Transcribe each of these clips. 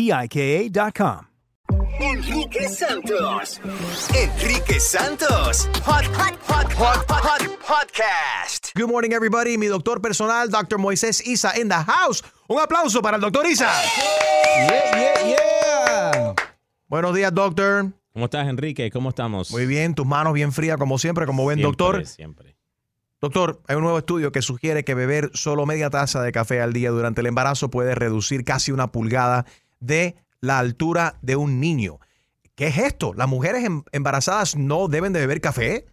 T-I-K-A.com. Enrique Santos. Enrique Santos. Hot, hot, hot, hot, hot, podcast. Good morning, everybody. Mi doctor personal, Dr. Moisés Isa, in the house. Un aplauso para el doctor Isa. Yeah, yeah, yeah. Buenos días, doctor. ¿Cómo estás, Enrique? ¿Cómo estamos? Muy bien, tus manos bien frías, como siempre, como buen Siempre, doctor. Siempre. Doctor, hay un nuevo estudio que sugiere que beber solo media taza de café al día durante el embarazo puede reducir casi una pulgada de la altura de un niño. ¿Qué es esto? ¿Las mujeres em- embarazadas no deben de beber café?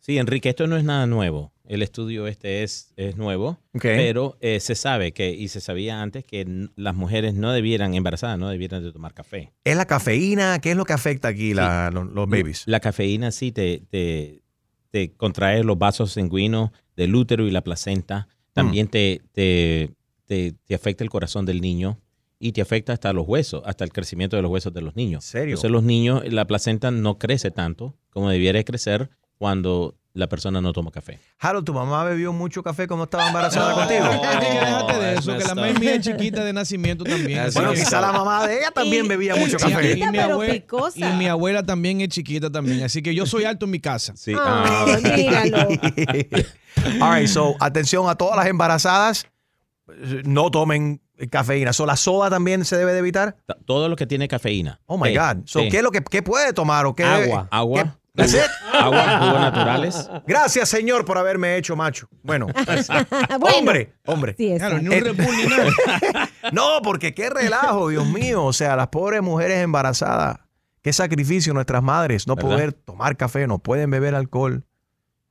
Sí, Enrique, esto no es nada nuevo. El estudio este es, es nuevo, pero eh, se sabe que, y se sabía antes, que las mujeres no debieran, embarazadas, no debieran de tomar café. ¿Es la cafeína? ¿Qué es lo que afecta aquí la- los, los babies? La cafeína sí te, te, te contrae los vasos sanguíneos del útero y la placenta. También te, te, te, te afecta el corazón del niño y te afecta hasta los huesos, hasta el crecimiento de los huesos de los niños. serio? Entonces los niños, la placenta no crece tanto como debiera crecer cuando la persona no toma café. Harold, ¿tu mamá bebió mucho café cuando estaba embarazada contigo? Enrique, déjate de es eso, que la up. mía es chiquita de nacimiento también. Bueno, quizá la mamá de ella también Y- bebía mucho y café. chiquita, mi pero abue- picosa. y mi abuela también es chiquita también. Así que yo soy alto en mi casa. Sí. Ah, ah, míralo. All right, so atención a todas las embarazadas, no tomen cafeína. So, ¿La soda también se debe de evitar? todo lo que tiene cafeína. Oh my God. So, ¿qué, es lo que, ¿Qué puede tomar? O qué, Agua. Agua. ¿Qué- That's it. Agua, jugos naturales. Gracias, señor, por haberme hecho macho. Bueno, Bueno, hombre, hombre. Sí, Claro, ni un nada. No, porque qué relajo, Dios mío. O sea, las pobres mujeres embarazadas. Qué sacrificio nuestras madres. No ¿Verdad? poder tomar café, no pueden beber alcohol.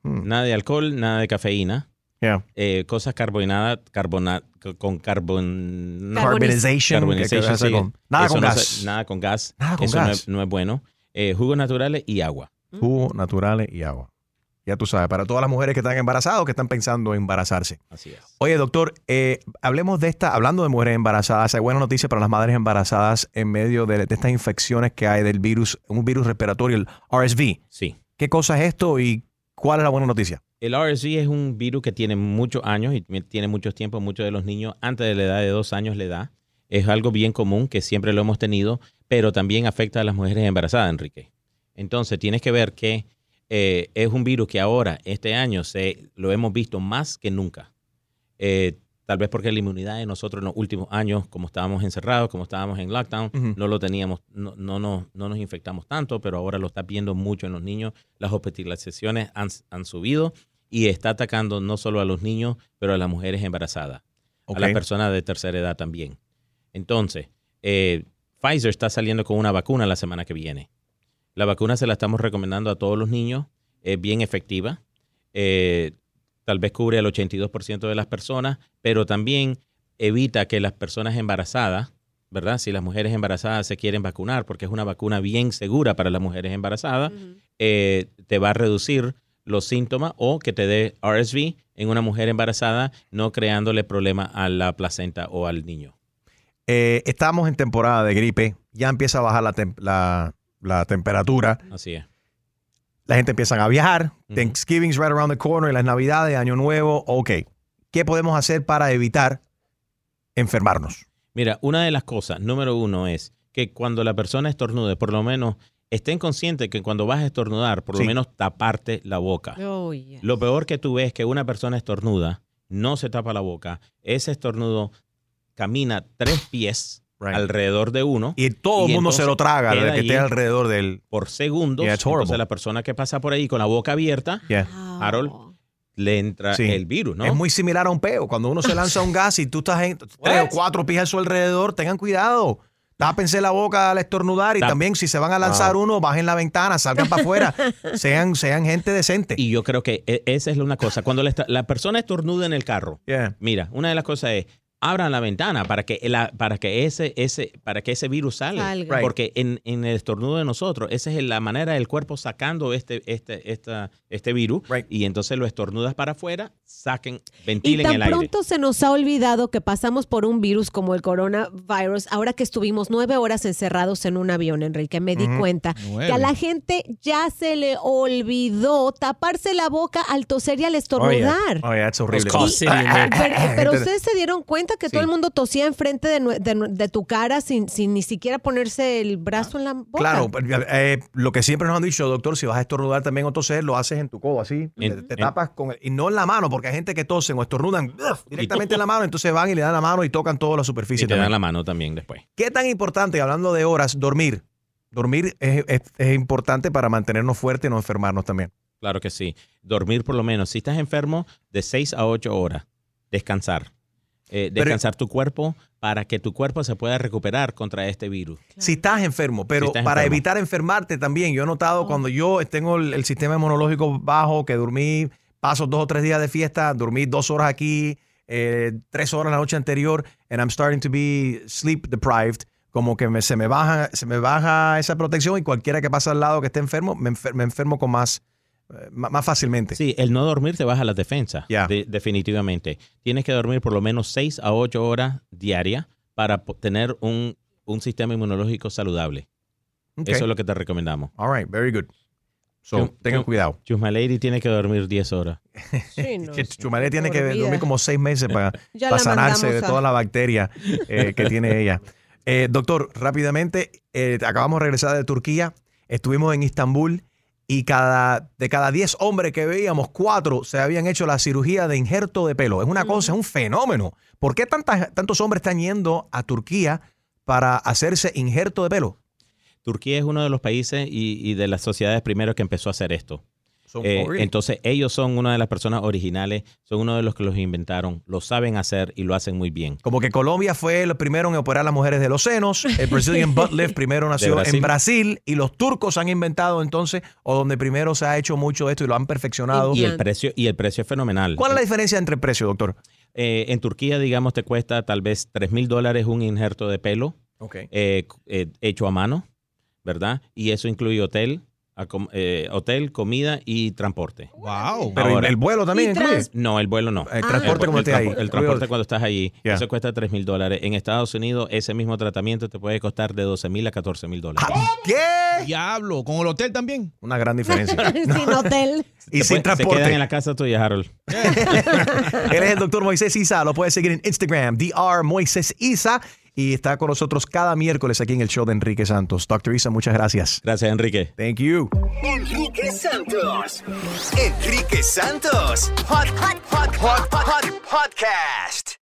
Nada de alcohol, nada de cafeína. Yeah. Eh, cosas carbonadas, carbona, con carbon... Carbonization. carbonization, sí. con- nada con no gas. nada con gas. Nada con Eso no gas. es, no es bueno. Eh, jugos naturales y agua. Jugos naturales y agua. Ya tú sabes, para todas las mujeres que están embarazadas o que están pensando en embarazarse. Así es. Oye, doctor, eh, hablemos de esta, hablando de mujeres embarazadas, hay buena noticia para las madres embarazadas en medio de, de estas infecciones que hay del virus, un virus respiratorio, el RSV. Sí. ¿Qué cosa es esto y cuál es la buena noticia? El RSV es un virus que tiene muchos años y tiene muchos tiempos. Muchos de los niños antes de la edad de dos años le da. es algo bien común que siempre lo hemos tenido, pero también afecta a las mujeres embarazadas, Enrique. Entonces tienes que ver que eh, es un virus que ahora, este año, se, lo hemos visto más que nunca. Eh, tal vez porque la inmunidad de nosotros en los últimos años, como estábamos encerrados, como estábamos en lockdown, no lo teníamos, no, no, no, no nos infectamos tanto, pero ahora lo está viendo mucho en los niños. Las hospitalizaciones han, han subido y está atacando no solo a los niños, pero a las mujeres embarazadas, a las personas de tercera edad también. Entonces, eh, Pfizer está saliendo con una vacuna la semana que viene. La vacuna se la estamos recomendando a todos los niños, es bien efectiva. Eh, tal vez cubre al 82% de las personas, pero también evita que las personas embarazadas, ¿verdad? Si las mujeres embarazadas se quieren vacunar, porque es una vacuna bien segura para las mujeres embarazadas, eh, te va a reducir los síntomas o que te dé RSV en una mujer embarazada, no creándole problema a la placenta o al niño. Eh, estamos en temporada de gripe, ya empieza a bajar la, tem- la- la temperatura, Así es. la gente empieza a viajar. Thanksgiving's right around the corner, y las navidades, Año Nuevo, ok. ¿Qué podemos hacer para evitar enfermarnos? Mira, una de las cosas, número uno, es que cuando la persona estornude, por lo menos estén conscientes que cuando vas a estornudar, por Sí. lo menos taparte la boca. Oh, yes. Lo peor que tú ves es que una persona estornuda, no se tapa la boca, ese estornudo camina tres pies Right. alrededor de uno Y todo el mundo se lo traga, el que esté alrededor del... por segundos. Yeah. Entonces la persona que pasa por ahí con la boca abierta, Yeah. Harold, le entra Sí. el virus, ¿no? Es muy similar a un peo. Cuando uno se lanza un gas y tú estás en tres o cuatro pies a su alrededor, tengan cuidado. Tápense la boca al estornudar y Tap- también si se van a lanzar uno, bajen la ventana, salgan para afuera. Sean, sean gente decente. Y yo creo que e- esa es una cosa. Cuando la, la persona estornuda en el carro, Yeah. Mira, una de las cosas es abran la ventana para que la, para que ese ese para que ese virus salga, Salga. Right. porque en, en el estornudo de nosotros esa es la manera del cuerpo sacando este este esta, este virus Right. y entonces lo estornudas para afuera, saquen, Y ventilen tan el aire. pronto se nos ha olvidado que pasamos por un virus como el coronavirus, ahora que estuvimos nueve horas encerrados en un avión, Enrique, me di cuenta Nueve. que a la gente ya se le olvidó taparse la boca al toser y al estornudar. Oye, es horrible. Los cough Y- pero, pero ustedes se dieron cuenta que todo el mundo tosía enfrente de, tu cara sin, sin ni siquiera ponerse el brazo en la boca. Claro, eh, lo que siempre nos han dicho, doctor, si vas a estornudar también o toser, lo haces en tu codo, así. En- te, te en- tapas con el- y no en la mano, porque hay gente que tosen o estornudan directamente en la mano, entonces van y le dan la mano y tocan toda la superficie. y te dan la mano también después. ¿Qué tan importante, hablando de horas, dormir? Dormir es, es- es importante para mantenernos fuertes y no enfermarnos también. Claro que sí. Dormir por lo menos, si estás enfermo, de 6 a 8 horas. Descansar. Eh, Pero- descansar tu cuerpo para que tu cuerpo se pueda recuperar contra este virus. Si estás enfermo, pero Si estás para enfermo. evitar enfermarte también, yo he notado cuando yo tengo el, el sistema inmunológico bajo, que dormí, paso dos o tres días de fiesta, dormí dos horas aquí, eh, tres horas la noche anterior, and I'm starting to be sleep deprived, como que me- se, me baja, se me baja esa protección y cualquiera que pasa al lado que esté enfermo, me, enfer- me enfermo con más, má- más fácilmente. Sí, el no dormir te baja las defensas, Ya. de- definitivamente. Tienes que dormir por lo menos 6 a 8 horas diarias para tener un, un sistema inmunológico saludable. Eso es lo que te recomendamos. All right, very good. So, Chum- tengan chum- cuidado. Chusma Lady tiene que dormir 10 horas. Sí, no, tiene que dormir como seis meses para, sanarse de a- toda la bacteria eh, que tiene ella. Eh, doctor, rápidamente, eh, acabamos de regresar de Turquía, estuvimos en Istambul y cada, de cada 10 hombres que veíamos, cuatro se habían hecho la cirugía de injerto de pelo. Es una cosa, es un fenómeno. ¿Por qué tantas, tantos hombres están yendo a Turquía para hacerse injerto de pelo? Turquía es uno de los países y, y de las sociedades primero que empezó a hacer esto. Son- Eh? Entonces, ellos son una de las personas originales, son uno de los que los inventaron, lo saben hacer y lo hacen muy bien. Como que Colombia fue el primero en operar a las mujeres de los senos, el Brazilian butt lift primero nació Brasil. en Brasil y los turcos han inventado entonces, o donde primero se ha hecho mucho de esto y lo han perfeccionado. Y el precio, y el precio es fenomenal. ¿Cuál es la diferencia entre el precio, doctor? Eh, en Turquía, digamos, te cuesta tal vez 3 mil dólares un injerto de pelo eh, eh, hecho a mano, ¿verdad? Y eso incluye hotel, eh, hotel, comida y transporte. Wow. Pero Ahora- el vuelo también incluye. No, el vuelo no. El transporte el, como el esté ahí. transporte- el transporte cuando estás allí, Yeah. eso cuesta 3 mil dólares. En Estados Unidos, ese mismo tratamiento te puede costar de 12 mil a 14 mil dólares. Ah, ¿Qué? Diablo, con el hotel también. Una gran diferencia. Sin hotel. y sin puede- Se quedan en transporte. la casa tuya, Harold. Él es el doctor Moisés Isa. Lo puedes seguir en Instagram, DR Moisés Isa. Y está con nosotros cada miércoles aquí en el show de Enrique Santos. Dr. Isa, muchas gracias. Gracias, Enrique. Thank you. Enrique Santos. Enrique Santos. Hot, hot, hot, hot, hot, hot podcast.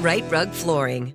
Right Rug Flooring.